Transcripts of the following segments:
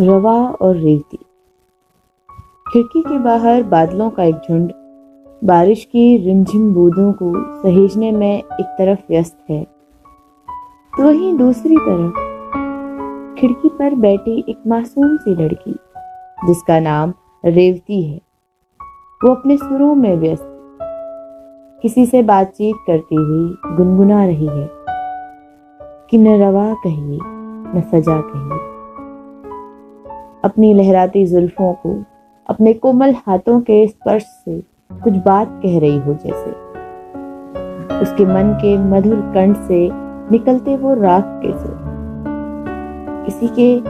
रवा और रेवती खिड़की के बाहर बादलों का एक झुंड, बारिश की रिमझिम बूंदों को सहेजने में एक तरफ़ व्यस्त है। तो वहीं दूसरी तरफ़, खिड़की पर बैठी एक मासूम सी लड़की, जिसका नाम रेवती है। वो अपने सुरों में व्यस्त, किसी से बातचीत करती हुई गुनगुना रही है कि न रवा कहिए, न सजा कहिए। अपनी लहराती जुल्फों को, अपने कोमल हाथों के स्पर्श से कुछ बात कह रही हो जैसे। उसके मन के मधुर कंठ से निकलते वो राख के सुर किसी के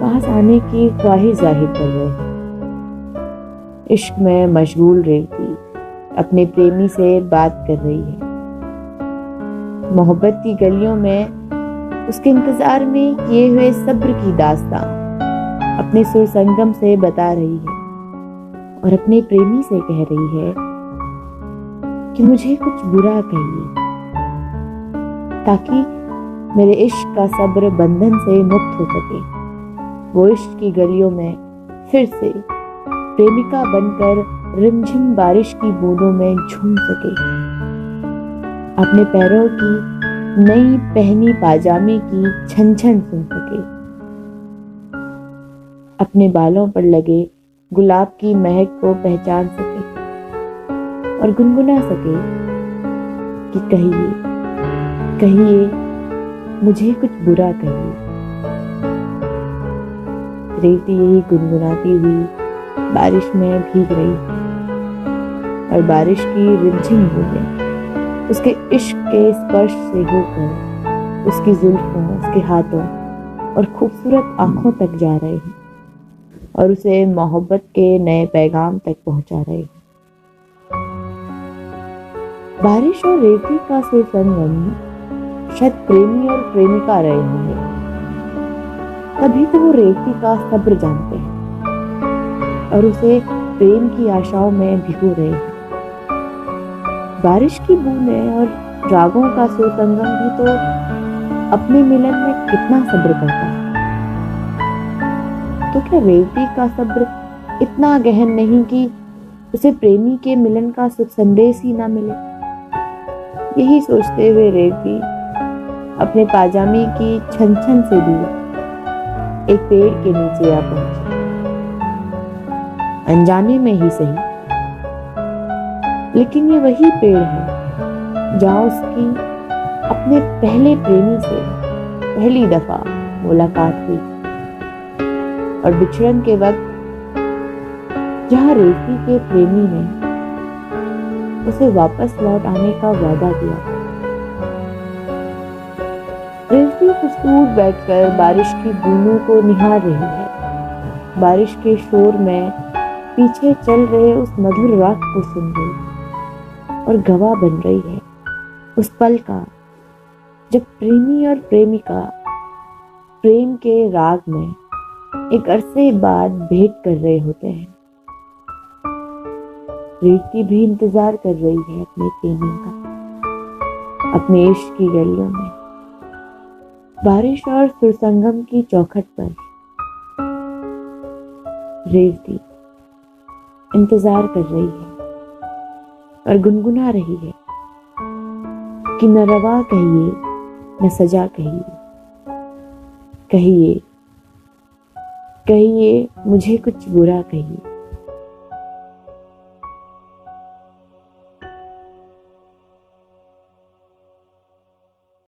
पास आने की ख्वाहिश ज़ाहिर कर रहे हैं। इश्क में मशगूल रेवती अपने प्रेमी से बात कर रही है। मोहब्बत की गलियों में उसके इंतज़ार में किए हुए सब्र की दास्तान। अपने सुर संगम से बता रही है और अपने प्रेमी से कह रही है कि मुझे कुछ बुरा कहिए, ताकि मेरे इश्क का सब्र बंधन से मुक्त हो सके। वो इश्क की गलियों में फिर से प्रेमिका बनकर रिमझिम बारिश की बूंदों में झूम सके। अपने पैरों की नई पहनी पाजामे की छन छन सुन सके अपने बालों पर लगे गुलाब की महक को पहचान सके और गुनगुना सके कि कहिए कहिए, मुझे कुछ बुरा कहिए। रेवती यही गुनगुनाती हुई बारिश में भीग रही और बारिश की रिमझिम बूंदें उसके इश्क के स्पर्श से होकर उसकी जुल्फों, उसके हाथों और खूबसूरत आँखों तक जा रहे हैं। और उसे मोहब्बत के नए पैगाम तक पहुँचा रहे। हैं बारिश और रेती का सुर संगम शायद प्रेमी और प्रेमिका रहे होंगे। तभी तो वो रेवती का सब्र जानते हैं और उसे प्रेम की आशाओं में भिगो रहे हैं। बारिश की बूंदें और रागों का सुर संगम भी तो अपने मिलन में कितना सब्र करता है। तो क्या रेवती का सब्र इतना गहन नहीं कि उसे प्रेमी के मिलन का सुख संदेश ही ना मिले। यही सोचते हुए रेवती अपने पाजामे की छन छन से दूर, एक पेड़ के नीचे आ पहुँची। अनजाने में ही सही। लेकिन ये वही पेड़ है, जहाँ उसकी अपने पहले प्रेमी से पहली दफ़ा मुलाकात हुई। और बिछड़न के वक्त जहाँ रेवती के प्रेमी ने उसे वापस लौट आने का वादा किया। रेवती कुछ दूर बैठकर बारिश की बूंदों को निहार रही है। बारिश के शोर में पीछे चल रहे उस मधुर राग को सुन रही और गवाह बन रही है। उस पल का, जब प्रेमी और प्रेमिका प्रेम के राग में एक अरसे बाद भेंट कर रहे होते हैं। रेती भी इंतज़ार कर रही है अपने प्रेमी का, अपने इश्क की गलियों में। बारिश और सुरसंगम की चौखट पर रेवती इंतज़ार कर रही है और गुनगुना रही है कि न रवा कहिए, न सजा कहिए कहिए कहिए मुझे कुछ बुरा कहिए।